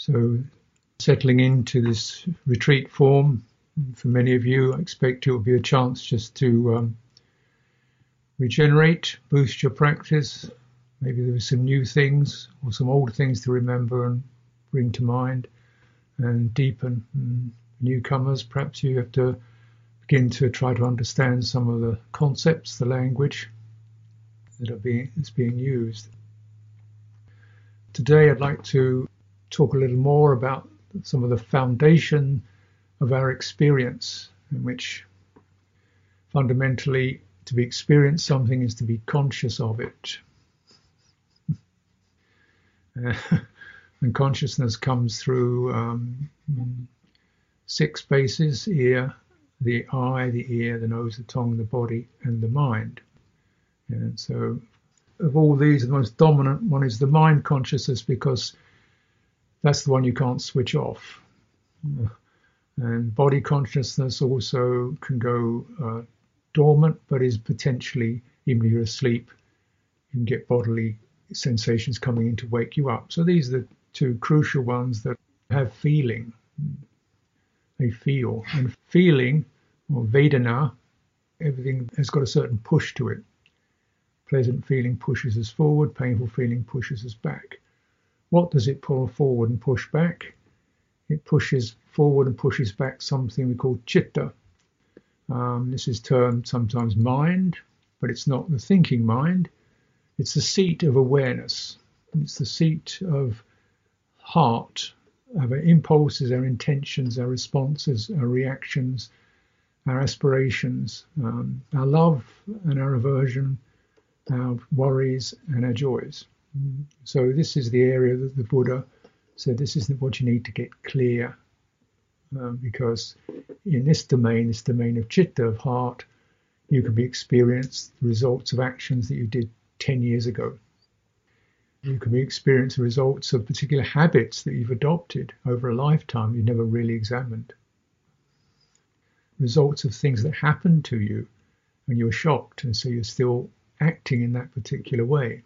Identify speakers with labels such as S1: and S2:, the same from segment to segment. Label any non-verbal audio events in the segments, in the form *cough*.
S1: So, settling into this retreat form, for many of you, I expect it will be a chance just to um, regenerate, boost your practice. Maybe there are some new things or some old things to remember and bring to mind and deepen. And newcomers, perhaps you have to begin to try to understand some of the concepts, the language that are being is being used. Today, I'd like to talk a little more about some of the foundation of our experience, in which fundamentally to be experienced something is to be conscious of it. *laughs* And consciousness comes through um, six bases ear, the eye, the ear, the nose, the tongue, the body, and the mind. And so, of all these, the most dominant one is the mind consciousness because that's the one you can't switch off. And body consciousness also can go uh, dormant, but is potentially, even if you're asleep, you can get bodily sensations coming in to wake you up. So these are the two crucial ones that have feeling. They feel. And feeling, or Vedana, everything has got a certain push to it. Pleasant feeling pushes us forward, painful feeling pushes us back. What does it pull forward and push back? It pushes forward and pushes back something we call chitta, um, this is termed sometimes mind, but it's not the thinking mind. It's the seat of awareness. It's the seat of heart, of our impulses, our intentions, our responses, our reactions, our aspirations, um, our love and our aversion, our worries and our joys. So this is the area that the Buddha said this is what you need to get clear um, because in this domain, this domain of chitta, of heart, you can be experienced the results of actions that you did 10 years ago. You can be experienced the results of particular habits that you've adopted over a lifetime you've never really examined. Results of things that happened to you and you were shocked, and so you're still acting in that particular way.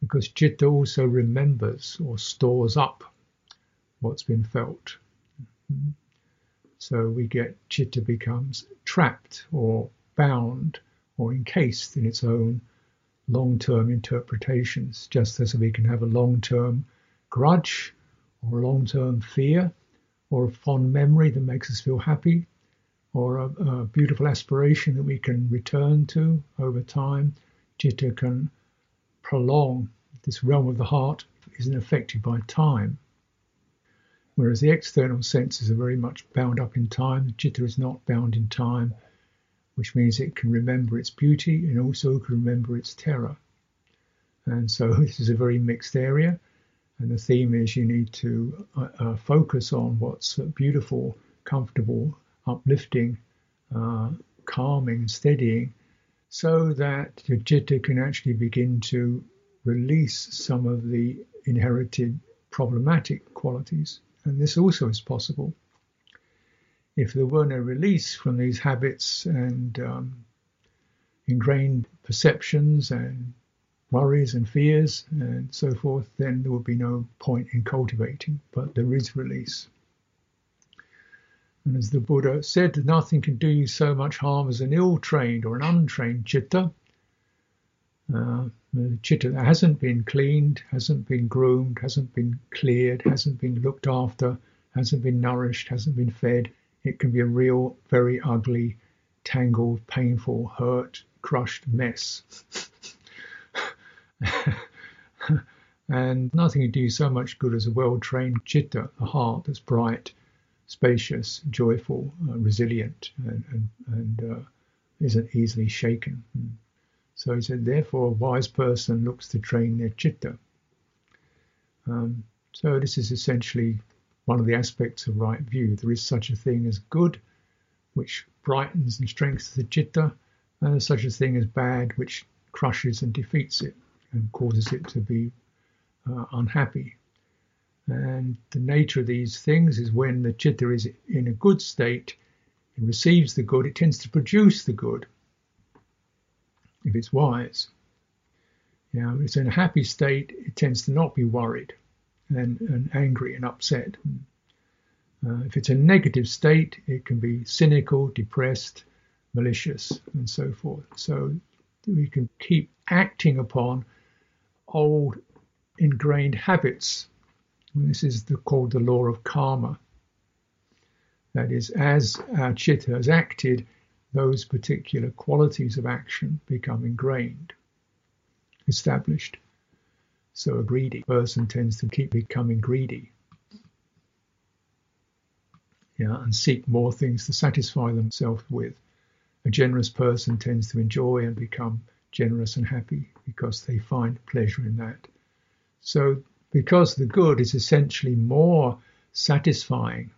S1: Because chitta also remembers or stores up what's been felt. So we get chitta becomes trapped or bound or encased in its own long term interpretations, just as we can have a long term grudge or a long term fear or a fond memory that makes us feel happy or a, a, beautiful aspiration that we can return to over time. Chitta can prolong this realm of the heart isn't affected by time whereas the external senses are very much bound up in time. Chitta is not bound in time, which means it can remember its beauty and also can remember its terror. And so *laughs* this is a very mixed area. And the theme is you need to uh, uh, focus on what's beautiful, comfortable, uplifting, uh, calming, steadying, so that your chitta can actually begin to release some of the inherited problematic qualities. And this also is possible. If there were no release from these habits and um, ingrained perceptions and worries and fears and so forth, then there would be no point in cultivating. But there is release. And as the Buddha said, nothing can do you so much harm as an ill trained or an untrained chitta. Uh, the chitta that hasn't been cleaned, hasn't been groomed, hasn't been cleared, hasn't been looked after, hasn't been nourished, hasn't been fed, it can be a real, very ugly, tangled, painful, hurt, crushed mess. *laughs* and nothing can do you so much good as a well trained chitta, a heart that's bright, spacious, joyful, uh, resilient, and, and, and uh, isn't easily shaken. So he said, therefore, a wise person looks to train their chitta. Um, so this is essentially one of the aspects of right view. There is such a thing as good, which brightens and strengthens the chitta, and there's such a thing as bad, which crushes and defeats it and causes it to be uh, unhappy. And the nature of these things is when the chitta is in a good state, it receives the good, it tends to produce the good if it's wise. You know, it's in a happy state, it tends to not be worried and, and angry and upset. Uh, if it's a negative state, it can be cynical, depressed, malicious, and so forth. So we can keep acting upon old ingrained habits. This is the, called the law of karma. That is, as our chitta has acted, those particular qualities of action become ingrained, established. So a greedy person tends to keep becoming greedy. Yeah, and seek more things to satisfy themselves with. A generous person tends to enjoy and become generous and happy because they find pleasure in that. So, because the good is essentially more satisfying,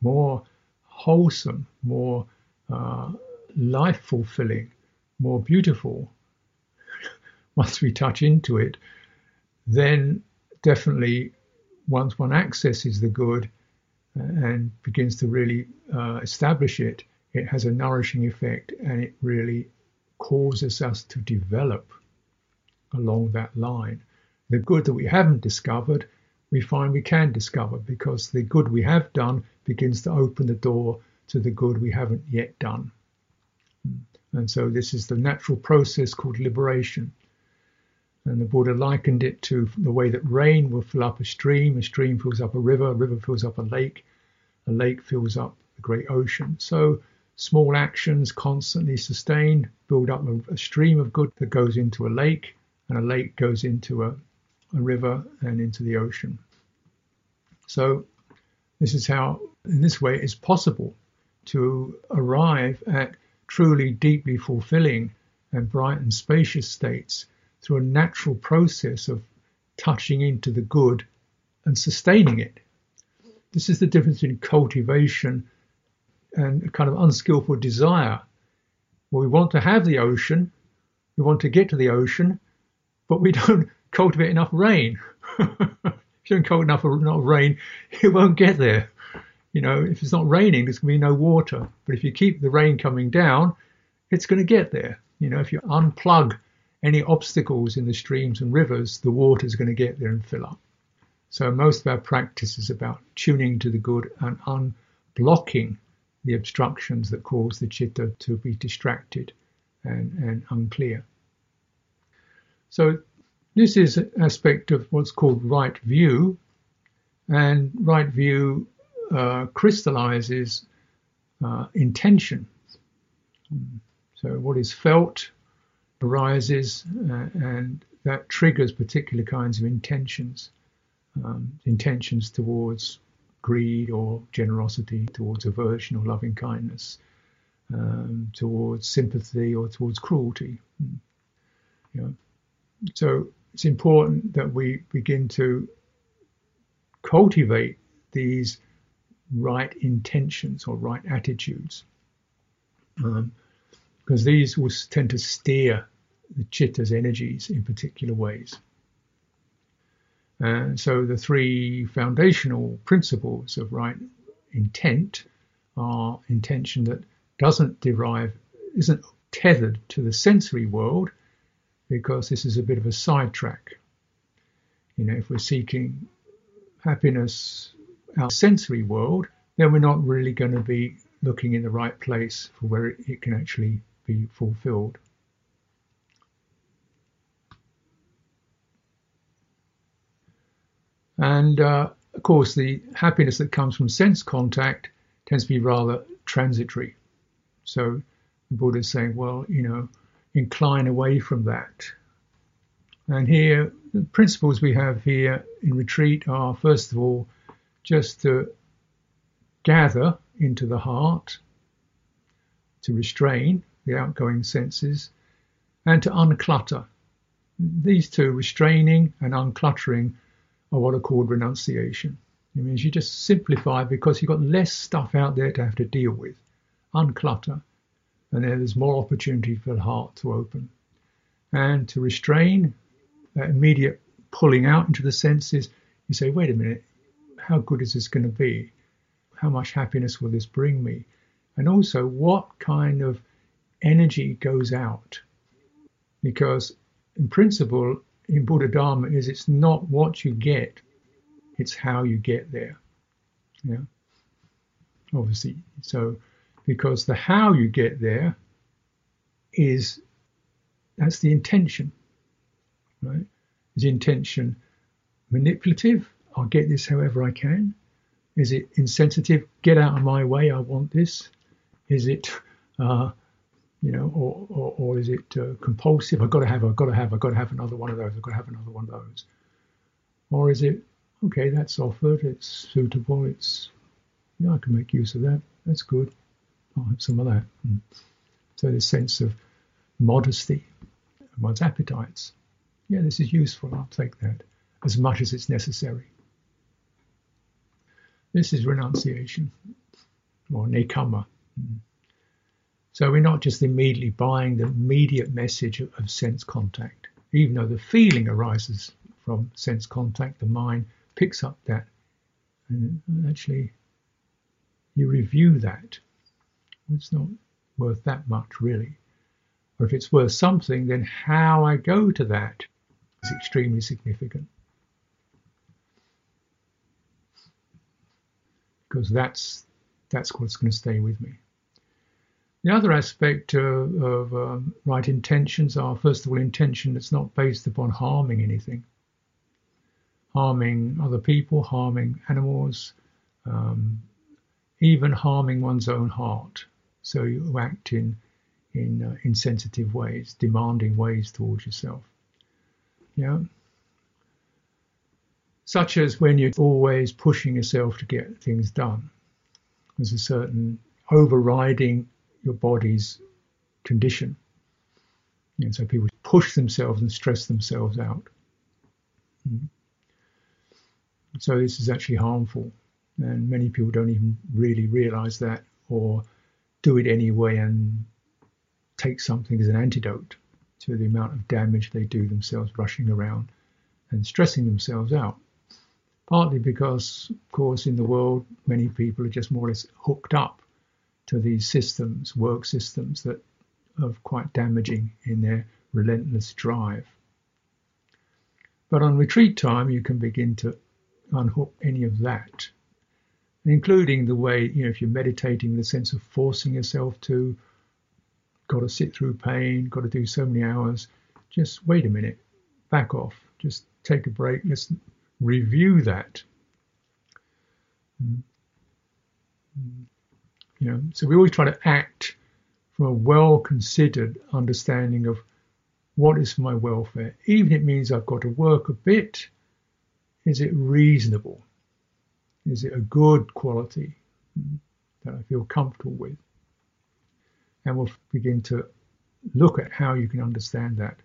S1: more wholesome, more uh, life fulfilling, more beautiful, *laughs* once we touch into it, then definitely once one accesses the good uh, and begins to really uh, establish it, it has a nourishing effect and it really causes us to develop along that line. The good that we haven't discovered, we find we can discover because the good we have done begins to open the door to the good we haven't yet done. Hmm. And so this is the natural process called liberation. And the Buddha likened it to the way that rain will fill up a stream, a stream fills up a river, a river fills up a lake, a lake fills up the great ocean. So small actions constantly sustained build up a stream of good that goes into a lake, and a lake goes into a, a river and into the ocean. So this is how, in this way, it's possible to arrive at truly deeply fulfilling and bright and spacious states through a natural process of touching into the good and sustaining it. This is the difference between cultivation and a kind of unskillful desire. Well, we want to have the ocean, we want to get to the ocean, but we *laughs* don't cultivate enough rain. *laughs* if you don't cultivate enough, enough rain, *laughs* it won't get there. You know, if it's not raining, there's going to be no water. But if you keep the rain coming down, it's going to get there. You know, if you unplug any obstacles in the streams and rivers, the water is going to get there and fill up. So most of our practice is about tuning to the good and unblocking the obstructions that cause the chitta to be distracted and, and unclear. So this is an aspect of what's called right view, and right view uh, crystallizes uh, intention. So what is felt arises uh, and that triggers particular kinds of intentions, um, intentions towards greed or generosity, towards aversion or loving kindness, um, towards sympathy or towards cruelty. Hmm. So it's important that we begin to cultivate these right intentions or right attitudes. Um, because these will tend to steer the chitta's energies in particular ways. And so the three foundational principles of right intent are intention that doesn't derive, isn't tethered to the sensory world, because this is a bit of a sidetrack. You know, if we're seeking happiness our sensory world, then we're not really going to be looking in the right place for where it can actually be fulfilled. And uh, of course, the happiness that comes from sense contact tends to be rather transitory. So the Buddha is saying, well, you know, incline away from that. And here, the principles we have here in retreat are, first of all, just to gather into the heart, to restrain, the outgoing senses, and to unclutter. These two, restraining and uncluttering, are what are called renunciation. It means you just simplify because you've got less stuff out there to have to deal with. Unclutter, and there's more opportunity for the heart to open. And to restrain, that immediate pulling out into the senses, you say, wait a minute, how good is this going to be? How much happiness will this bring me? And also, what kind of energy goes out because in principle in Buddha Dharma is it's not what you get, it's how you get there. Yeah. Obviously. So because the how you get there is that's the intention. Right? Is intention manipulative? I'll get this however I can. Is it insensitive? Get out of my way. I want this. Is it, uh, you know, or, or, or is it uh, compulsive? I've got to have, I've got to have, I've got to have another one of those. I've got to have another one of those. Or is it, okay, that's offered. It's suitable. It's, yeah, I can make use of that. That's good. Some of that. Mm. So this sense of modesty, one's appetites. Yeah, this is useful. I'll take that as much as it's necessary. This is renunciation or nekkhamma. So we're not just immediately buying the immediate message of sense contact, even though the feeling arises from sense contact, the mind picks up that and actually you review that. It's not worth that much, really. Or if it's worth something, then how I go to that is extremely significant. because that's that's what's going to stay with me. The other aspect of um, right intentions are, first of all, intention that's not based upon harming anything, harming other people, harming animals, um, even harming one's own heart. So you act in in uh, insensitive ways, demanding ways towards yourself. Yeah such as when you're always pushing yourself to get things done. There's a certain overriding your body's condition. And so people push themselves and stress themselves out. Mm-hmm. So this is actually harmful, and many people don't even really realize that or do it anyway and take something as an antidote to the amount of damage they do themselves rushing around and stressing themselves out partly because, of course, in the world, many people are just more or less hooked up to these systems, work systems that are quite damaging in their relentless drive. But on retreat time, you can begin to unhook any of that, including the way, you know, if you're meditating, the sense of forcing yourself to, got to sit through pain, got to do so many hours, just wait a minute, back off, just take a break, let's review that. Mm. Mm. You know, so we always try to act from a well-considered understanding of what is for my welfare, even if it means I've got to work a bit. Is it reasonable? Is it a good quality that I feel comfortable with? And we'll begin to look at how you can understand that.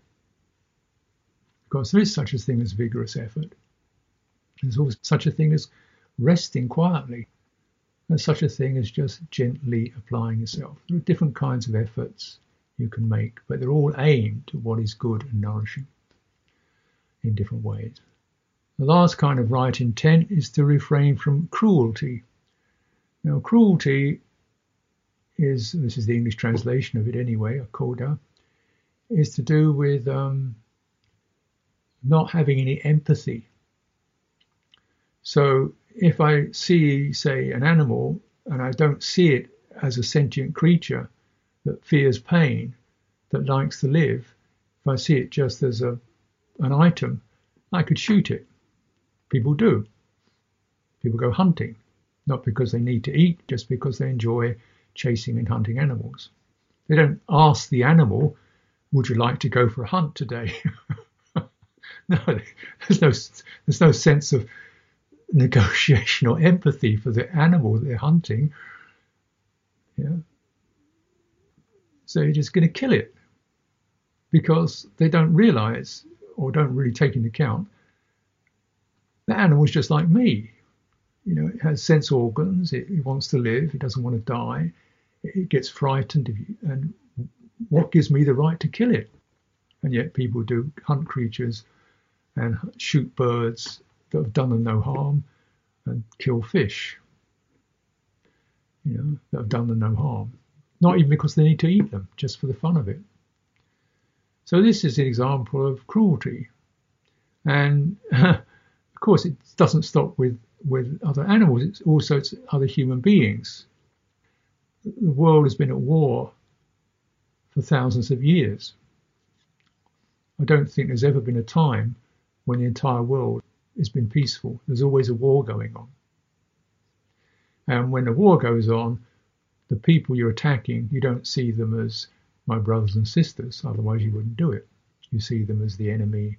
S1: Because there is such a thing as vigorous effort. There's also such a thing as resting quietly. There's such a thing as just gently applying yourself. There are different kinds of efforts you can make, but they're all aimed at what is good and nourishing in different ways. The last kind of right intent is to refrain from cruelty. Now, cruelty is, this is the English translation of it anyway, akkodha, is to do with um, not having any empathy so if I see, say, an animal and I don't see it as a sentient creature that fears pain, that likes to live, if I see it just as a an item, I could shoot it. People do. People go hunting, not because they need to eat, just because they enjoy chasing and hunting animals. They don't ask the animal, "Would you like to go for a hunt today?" *laughs* no, there's no there's no sense of negotiation or empathy for the animal they're hunting. Yeah. So you're just going to kill it because they don't realize or don't really take into account the animal's just like me. You know, it has sense organs, it, it wants to live, it doesn't want to die, it, it gets frightened. You, and what gives me the right to kill it? And yet people do hunt creatures and shoot birds that have done them no harm and kill fish, you know, that have done them no harm. Not even because they need to eat them, just for the fun of it. So this is an example of cruelty. And *laughs* course, it doesn't stop with, with other animals, it's also it's other human beings. The world has been at war for thousands of years. I don't think there's ever been a time when the entire world has been peaceful. There's always a war going on. And when the war goes on, the people you're attacking, you don't see them as my brothers and sisters, otherwise you wouldn't do it. You see them as the enemy,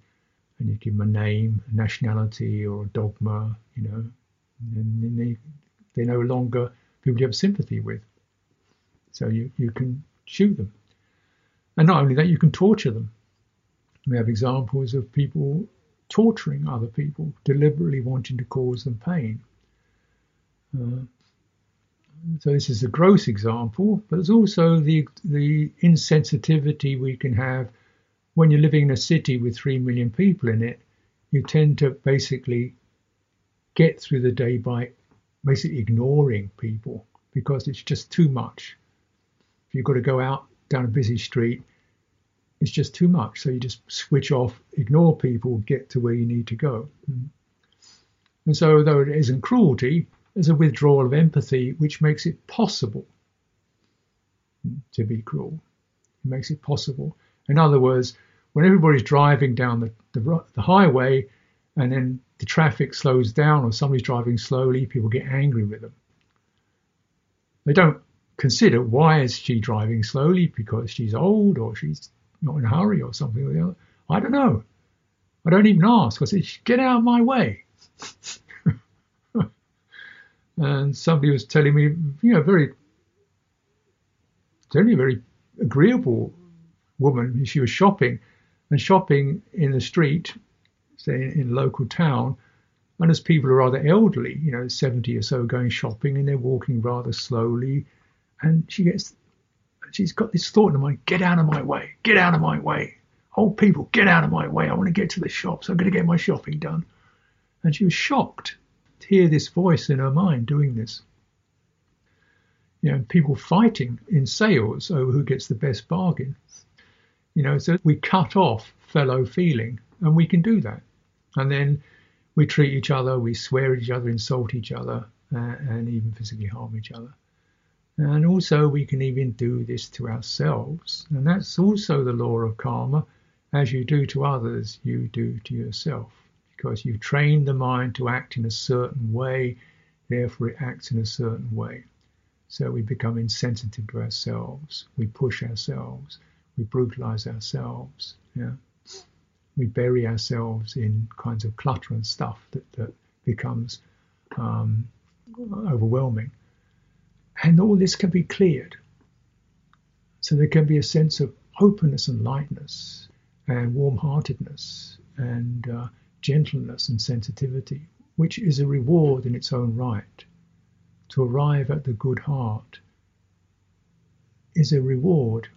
S1: and you give them a name, a nationality, or a dogma, you know, and they, they're no longer people you have sympathy with. So you, you can shoot them. And not only that, you can torture them. We have examples of people torturing other people, deliberately wanting to cause them pain. Uh, so this is a gross example, but there's also the the insensitivity we can have when you're living in a city with three million people in it. You tend to basically get through the day by basically ignoring people because it's just too much. If you've got to go out down a busy street, it's just too much. So you just switch off, ignore people, get to where you need to go. Mm. And so, though it isn't cruelty, there's a withdrawal of empathy which makes it possible mm, to be cruel. It makes it possible. In other words, when everybody's driving down the, the, the highway and then the traffic slows down or somebody's driving slowly, people get angry with them. They don't consider why is she driving slowly because she's old or she's not in a hurry or something or the other. I don't know. I don't even ask. I say, get out of my way. *laughs* and somebody was telling me, you know, very, only a very agreeable woman. She was shopping and shopping in the street, say in a local town, and as people are rather elderly, you know, 70 or so going shopping and they're walking rather slowly, and she gets, she's got this thought in her mind, get out of my way, get out of my way. Old people, get out of my way. I want to get to the shops. I'm going to get my shopping done. And she was shocked to hear this voice in her mind doing this. You know, people fighting in sales over who gets the best bargain. You know, so we cut off fellow feeling, and we can do that. And then we treat each other, we swear at each other, insult each other, uh, and even physically harm each other. And also, we can even do this to ourselves. And that's also the law of karma. As you do to others, you do to yourself because you've trained the mind to act in a certain way, therefore it acts in a certain way. So we become insensitive to ourselves, we push ourselves, we brutalize ourselves, yeah. We bury ourselves in kinds of clutter and stuff that, that becomes um, overwhelming. And all this can be cleared. So there can be a sense of openness and lightness and warm heartedness and uh, gentleness and sensitivity, which is a reward in its own right. To arrive at the good heart is a reward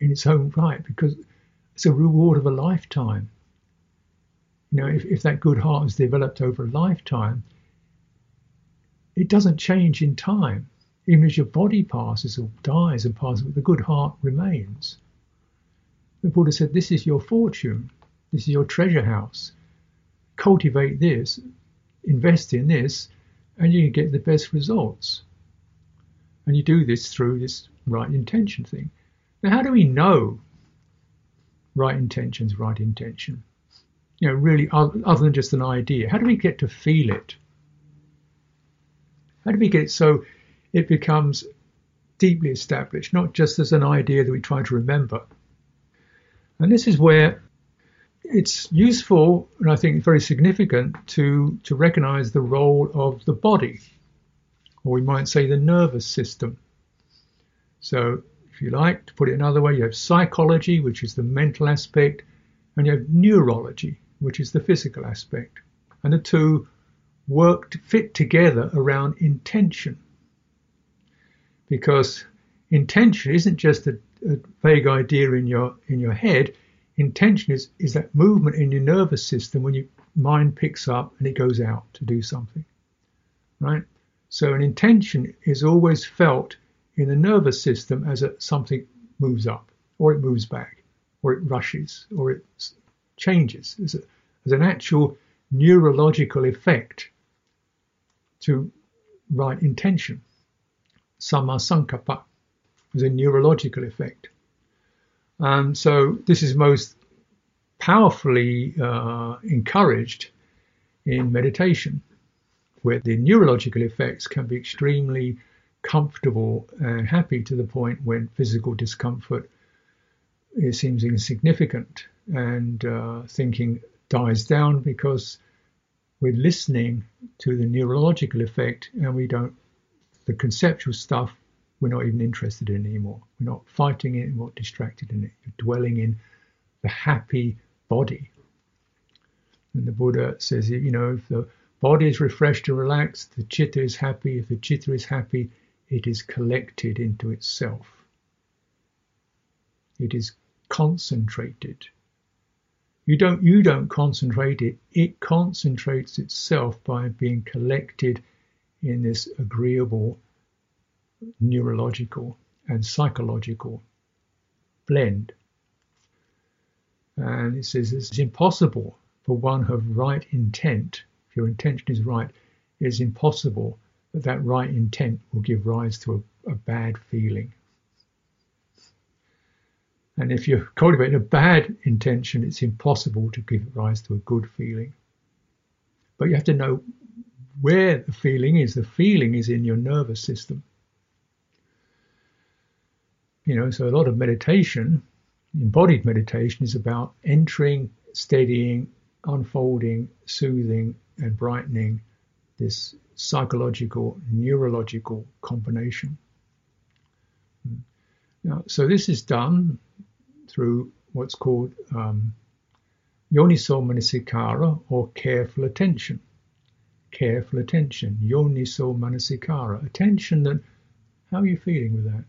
S1: in its own right because it's a reward of a lifetime. You know, if, if that good heart is developed over a lifetime, it doesn't change in time. Even as your body passes or dies and passes, the good heart remains. The Buddha said, This is your fortune. This is your treasure house. Cultivate this, invest in this, and you get the best results. And you do this through this right intention thing. Now, how do we know right intention's right intention? You know, really, other than just an idea, how do we get to feel it? How do we get it so it becomes deeply established, not just as an idea that we try to remember? And this is where it's useful and I think very significant to, to recognize the role of the body, or we might say the nervous system. So, if you like, to put it another way, you have psychology, which is the mental aspect, and you have neurology, which is the physical aspect. And the two work to fit together around intention. Because intention isn't just a, a vague idea in your in your head, intention is, is that movement in your nervous system when your mind picks up and it goes out to do something, right? So an intention is always felt in the nervous system as a, something moves up or it moves back or it rushes or it changes as, a, as an actual neurological effect to right intention. Samma sankappa is a neurological effect. And so this is most powerfully uh, encouraged in meditation, where the neurological effects can be extremely comfortable and happy to the point when physical discomfort it seems insignificant and uh, thinking dies down because we're listening to the neurological effect and we don't the conceptual stuff we're not even interested in anymore. We're not fighting it we're not distracted in it you're dwelling in the happy body. And the buddha says you know if the body is refreshed and relaxed the chitta is happy if the chitta is happy it is collected into itself it is concentrated you don't you don't concentrate it. It concentrates itself by being collected in this agreeable neurological and psychological blend. And it says it's impossible for one of right intent, if your intention is right, it is impossible that that right intent will give rise to a, a bad feeling. And if you're cultivating a bad intention, it's impossible to give rise to a good feeling. But you have to know where the feeling is. The feeling is in your nervous system. You know, so a lot of meditation, embodied meditation, is about entering, steadying, unfolding, soothing, and brightening this psychological, neurological combination. Now, so this is done through what's called um, yoniso manasikara or careful attention. Careful attention, yoniso manasikara, attention that how are you feeling with that?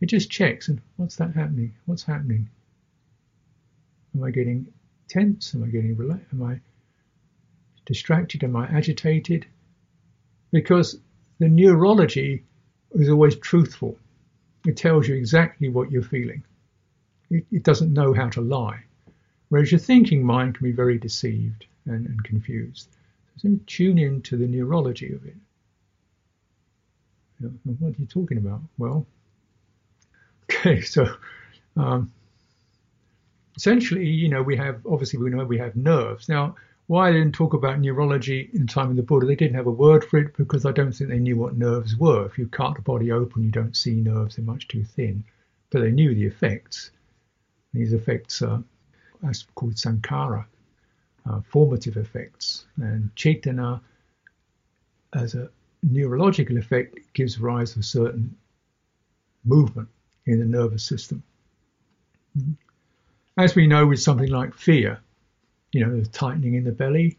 S1: It just checks and what's that happening? What's happening? Am I getting tense? Am I getting relaxed? Am I distracted? Am I agitated? Because the neurology is always truthful. It tells you exactly what you're feeling. It, it doesn't know how to lie. Whereas your thinking mind can be very deceived and, and confused. So tune in to the neurology of it. What are you talking about? Well, *laughs* okay, so um, essentially, you know, we have obviously we know we have nerves. Now, why I didn't talk about neurology in time of the Buddha, they didn't have a word for it because I don't think they knew what nerves were. If you cut the body open, you don't see nerves; they're much too thin. But they knew the effects. These effects are called sankara, uh, formative effects, and cetana, as a neurological effect, gives rise to a certain movement in the nervous system. Mm-hmm. As we know with something like fear, you know, tightening in the belly,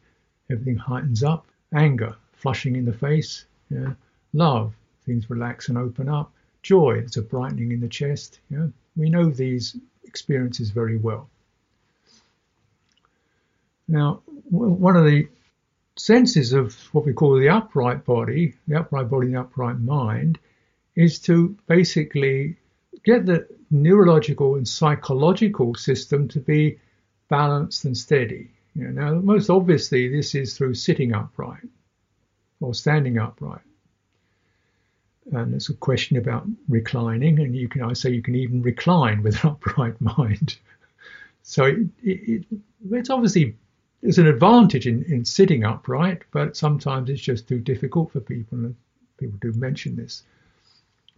S1: everything heightens up. Anger, flushing in the face. Yeah. Love, things relax and open up. Joy, it's a brightening in the chest. Yeah. We know these experiences very well. Now, one of the senses of what we call the upright body, the upright body, the upright mind, is to basically get the neurological and psychological system to be balanced and steady. You know, now, most obviously, this is through sitting upright or standing upright and there's a question about reclining, and you can I say you can even recline with an *laughs* upright mind. So it, it, it's obviously there's an advantage in, in sitting upright, but sometimes it's just too difficult for people, and people do mention this.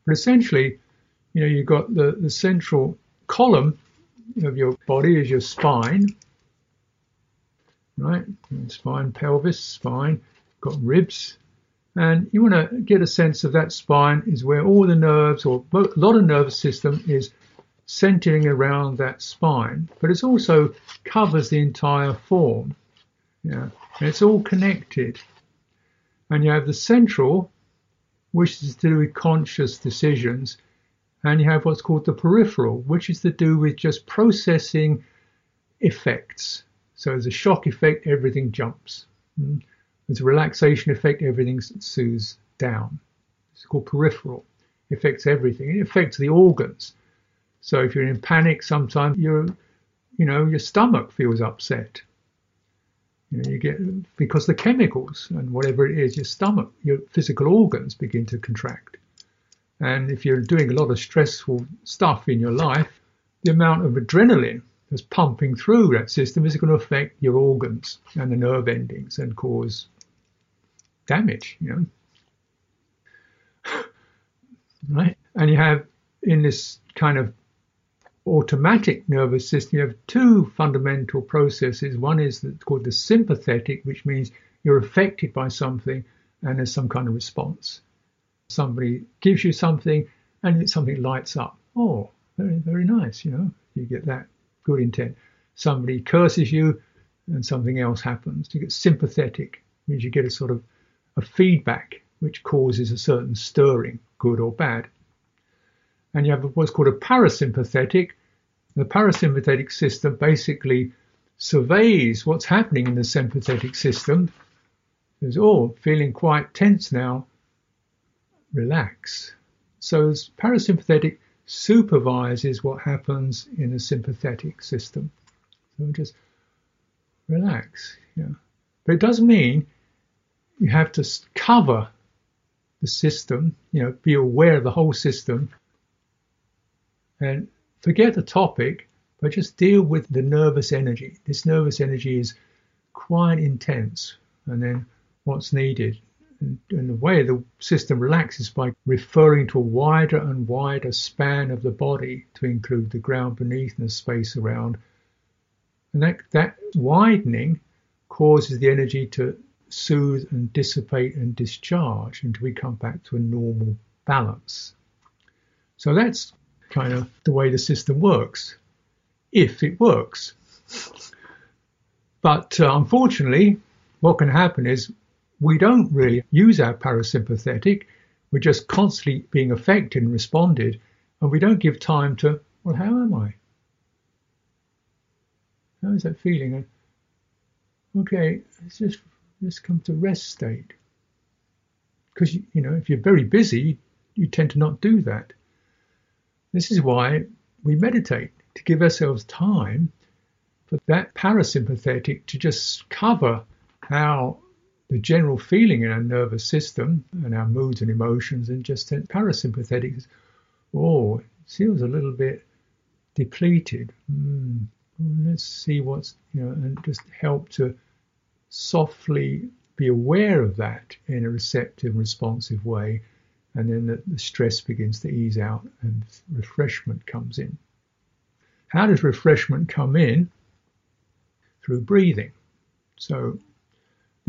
S1: But essentially, you know, you've got the, the central column of your body is your spine, right? Spine, pelvis, spine, got ribs, and you want to get a sense of that spine is where all the nerves, or a lot of nervous system, is centering around that spine. But it also covers the entire form. Yeah, and it's all connected. And you have the central, which is to do with conscious decisions, and you have what's called the peripheral, which is to do with just processing effects. So as a shock effect, everything jumps. Hmm? There's a relaxation effect, everything soothes down. It's called peripheral. It affects everything. It affects the organs. So if you're in panic, sometimes your, you know, your stomach feels upset. You know, you get because the chemicals and whatever it is, your stomach, your physical organs begin to contract. And if you're doing a lot of stressful stuff in your life, the amount of adrenaline that's pumping through that system is going to affect your organs and the nerve endings and cause damage, you know. *sighs* right? And you have in this kind of autonomic nervous system, you have two fundamental processes. One is called the sympathetic, which means you're affected by something and there's some kind of response. Somebody gives you something and something lights up. Oh, very, very nice, you know, you get that good intent. Somebody curses you and something else happens. You get sympathetic, means you get a sort of a feedback which causes a certain stirring, good or bad. And you have what's called a parasympathetic. The parasympathetic system basically surveys what's happening in the sympathetic system. Says, oh, feeling quite tense now. Relax. So parasympathetic supervises what happens in the sympathetic system. So just relax. But it does mean you have to cover the system, you know, be aware of the whole system and forget the topic, but just deal with the nervous energy. This nervous energy is quite intense. And then what's needed? And, and the way the system relaxes by referring to a wider and wider span of the body to include the ground beneath and the space around. And that, that widening causes the energy to soothe and dissipate and discharge until we come back to a normal balance. So that's kind of the way the system works, if it works. But uh, unfortunately, what can happen is we don't really use our parasympathetic. We're just constantly being affected and responded, and we don't give time to, well, how am I? How is that feeling? Okay, let's just let's come to rest state. Because you know, if you're very busy, you tend to not do that. This is why we meditate to give ourselves time for that parasympathetic to just cover how the general feeling in our nervous system and our moods and emotions, and just parasympathetic is, oh, it feels a little bit depleted. Mm, let's see what's, you know, and just help to softly be aware of that in a receptive, responsive way and then the, the stress begins to ease out and refreshment comes in. How does refreshment come in? Through breathing. So,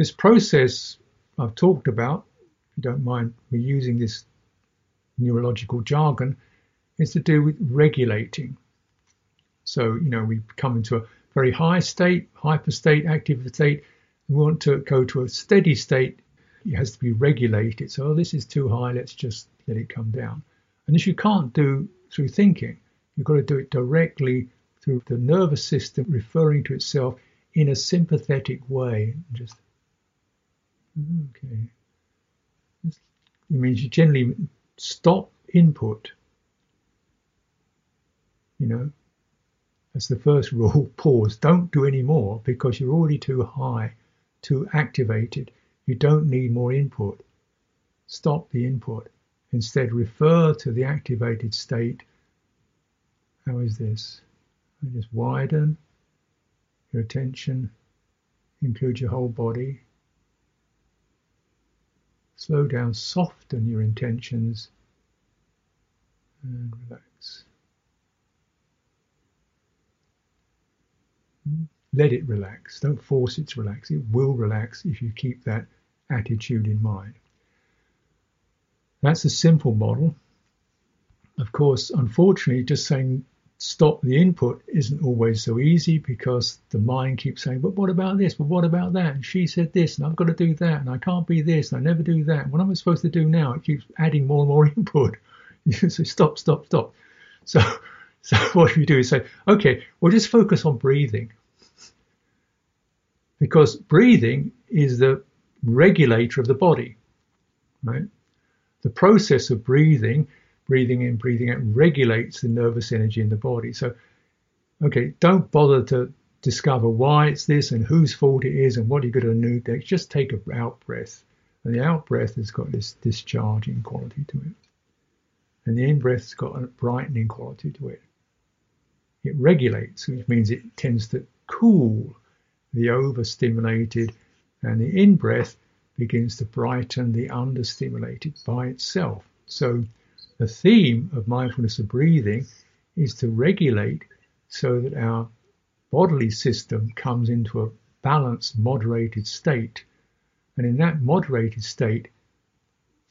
S1: this process I've talked about, if you don't mind me using this neurological jargon, is to do with regulating. So, you know, we come into a very high state, hyper state, active state. We want to go to a steady state it has to be regulated. So, oh, this is too high, let's just let it come down. And this you can't do through thinking. You've got to do it directly through the nervous system referring to itself in a sympathetic way. Just, okay. It means you generally stop input. You know, that's the first *laughs* rule. Pause. Don't do any more because you're already too high, too activated. You don't need more input. Stop the input. Instead, refer to the activated state. How is this? Just widen your attention, include your whole body. Slow down, soften your intentions, and relax. Let it relax. Don't force it to relax. It will relax if you keep that attitude in mind. That's a simple model. Of course, unfortunately, just saying stop the input isn't always so easy because the mind keeps saying, but what about this? But what about that? And she said this, and I've got to do that, and I can't be this, and I never do that. What am I supposed to do now? It keeps adding more and more *laughs* input. *laughs* so stop, stop, stop. So, *laughs* so what you do is say, okay, we'll just focus on breathing. Because breathing is the regulator of the body, right? The process of breathing, breathing in, breathing out, regulates the nervous energy in the body. So, okay, don't bother to discover why it's this and whose fault it is and what you're going to do, just take a out breath. And the out breath has got this discharging quality to it. And the in breath's got a brightening quality to it. It regulates, which means it tends to cool the overstimulated, and the in breath begins to brighten the understimulated by itself. So the theme of mindfulness of breathing is to regulate so that our bodily system comes into a balanced, moderated state. And in that moderated state,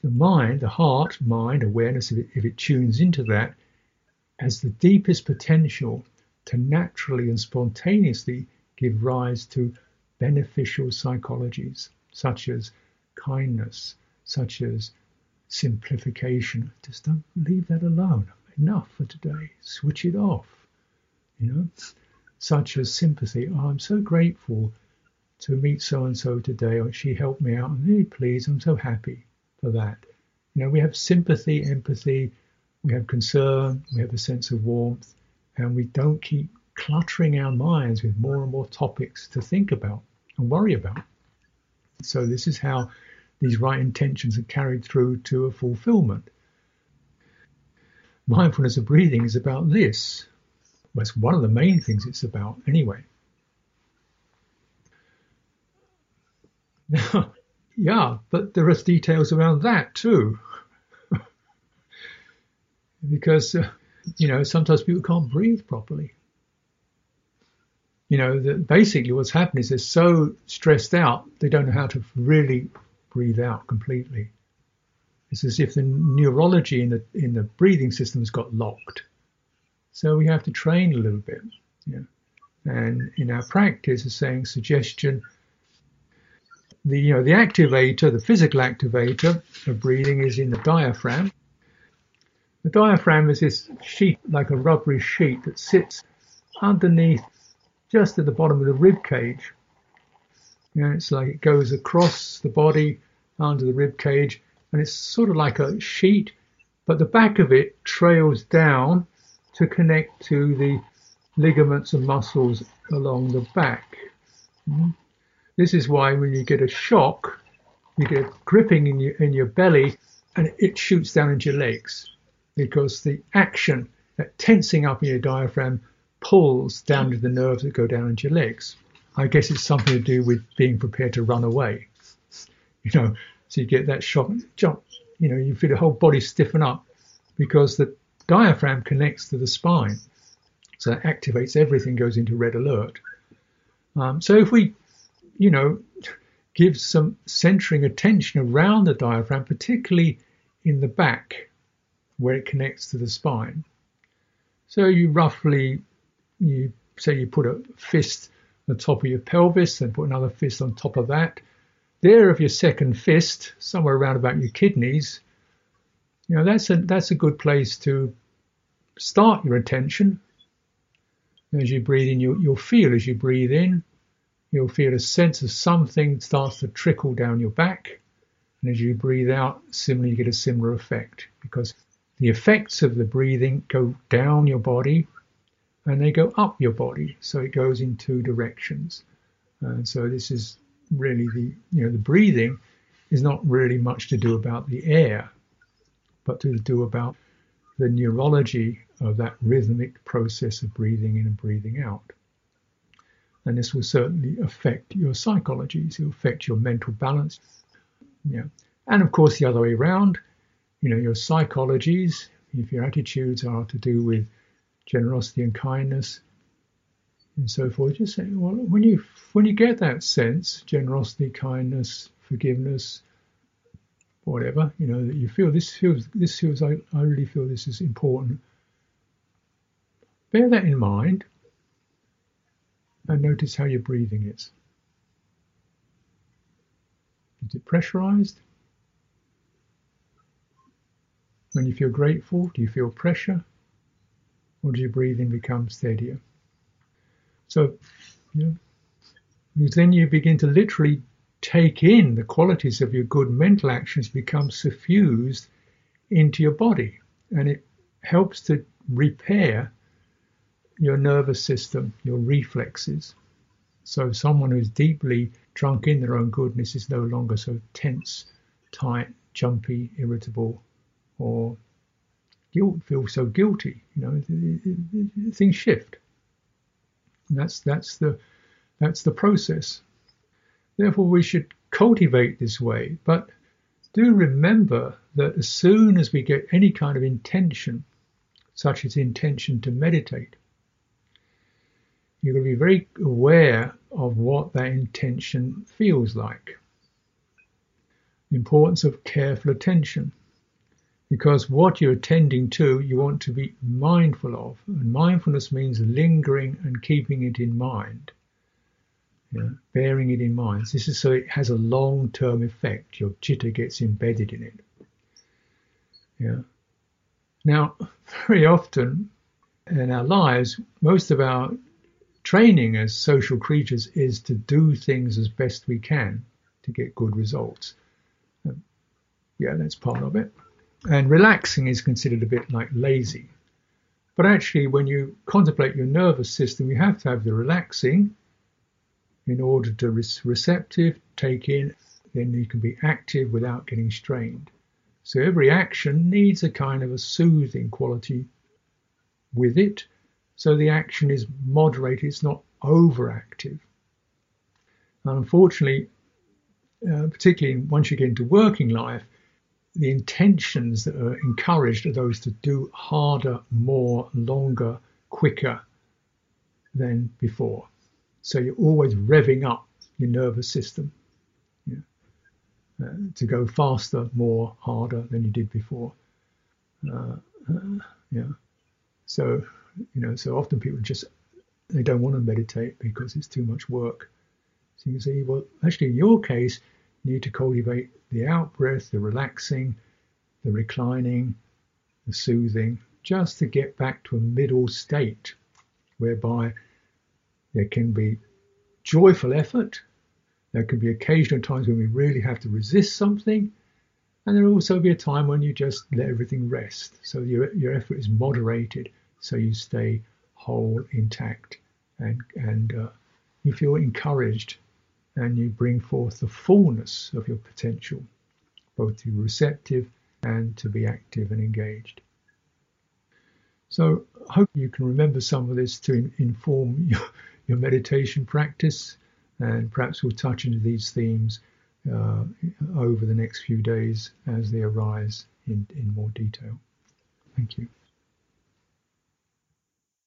S1: the mind, the heart, mind, awareness, if it, if it tunes into that, has the deepest potential to naturally and spontaneously give rise to beneficial psychologies such as kindness, such as simplification. Just don't leave that alone. Enough for today. Switch it off. You know, such as sympathy. Oh, I'm so grateful to meet so and so today, or she helped me out. I'm really pleased. I'm so happy for that. You know, we have sympathy, empathy, we have concern, we have a sense of warmth, and we don't keep cluttering our minds with more and more topics to think about and worry about. So, this is how these right intentions are carried through to a fulfillment. Mindfulness of breathing is about this. Well, it's one of the main things it's about, anyway. Now, *laughs* yeah, but there are details around that too. *laughs* because, uh, you know, sometimes people can't breathe properly. You know, the, basically what's happened is they're so stressed out, they don't know how to really breathe out completely. It's as if the neurology in the in the breathing system's got locked. So we have to train a little bit. Yeah. And in our practice of saying suggestion, the you know the activator, the physical activator of breathing is in the diaphragm. The diaphragm is this sheet, like a rubbery sheet, that sits underneath, just at the bottom of the rib cage. You know, it's like it goes across the body under the rib cage, and it's sort of like a sheet, but the back of it trails down to connect to the ligaments and muscles along the back. Mm-hmm. This is why when you get a shock, you get gripping in your, in your belly and it shoots down into your legs because the action, that tensing up in your diaphragm, pulls down to the nerves that go down into your legs. I guess it's something to do with being prepared to run away. You know, so you get that shock, jump. You know, you feel the whole body stiffen up because the diaphragm connects to the spine. So it activates everything, goes into red alert. Um, so if we you know, give some centering attention around the diaphragm, particularly in the back where it connects to the spine. So you roughly, you say you put a fist the top of your pelvis and put another fist on top of that. There of your second fist, somewhere around about your kidneys, you know, that's a, that's a good place to start your attention. As you breathe in, you, you'll feel as you breathe in, you'll feel a sense of something starts to trickle down your back. And as you breathe out, similarly, you get a similar effect because the effects of the breathing go down your body and they go up your body. So it goes in two directions. And so this is really the, you know, the breathing is not really much to do about the air, but to do about the neurology of that rhythmic process of breathing in and breathing out and this will certainly affect your psychology. So it'll affect your mental balance. Yeah. And of course, the other way around, you know, your psychologies, if your attitudes are to do with generosity and kindness and so forth, just say, well, when you when you get that sense, generosity, kindness, forgiveness, whatever, you know, that you feel this feels this feels I, I really feel this is important. Bear that in mind and notice how your breathing is. Is it pressurized? When you feel grateful, do you feel pressure? Or does your breathing become steadier? So, then you begin to literally take in the qualities of your good mental actions become suffused into your body and it helps to repair your nervous system, your reflexes. So someone who's deeply drunk in their own goodness is no longer so tense, tight, jumpy, irritable, or guilt feel so guilty. You know, things shift. And that's that's the that's the process. Therefore, we should cultivate this way, but do remember that as soon as we get any kind of intention, such as intention to meditate, you're going to be very aware of what that intention feels like. The importance of careful attention. Because what you're attending to, you want to be mindful of. And mindfulness means lingering and keeping it in mind. bearing it in mind. This is so it has a long term effect. Your chitta gets embedded in it. Yeah. Now, *laughs* very often in our lives, most of our training as social creatures is to do things as best we can to get good results. Yeah, that's part of it. And relaxing is considered a bit like lazy. But actually, when you contemplate your nervous system, you have to have the relaxing in order to be receptive, take in, then you can be active without getting strained. So every action needs a kind of a soothing quality with it so the action is moderated, it's not overactive. And unfortunately, uh, particularly once you get into working life, the intentions that are encouraged are those to do harder, more, longer, quicker than before. So you're always revving up your nervous system uh, to go faster, more, harder than you did before. Uh, uh yeah. So you know, so often people just they don't want to meditate because it's too much work. So you can say, well, actually, in your case, need to cultivate the out breath, the relaxing, the reclining, the soothing, just to get back to a middle state whereby there can be joyful effort. There can be occasional times when we really have to resist something. And there'll also be a time when you just let everything rest. So your, your effort is moderated so you stay whole, intact, and, and uh, you feel encouraged and you bring forth the fullness of your potential, both to be receptive and to be active and engaged. So I hope you can remember some of this to in, inform *laughs* your, your, meditation practice, and perhaps we'll touch into these themes uh, over the next few days as they arise in, in more detail. Thank you.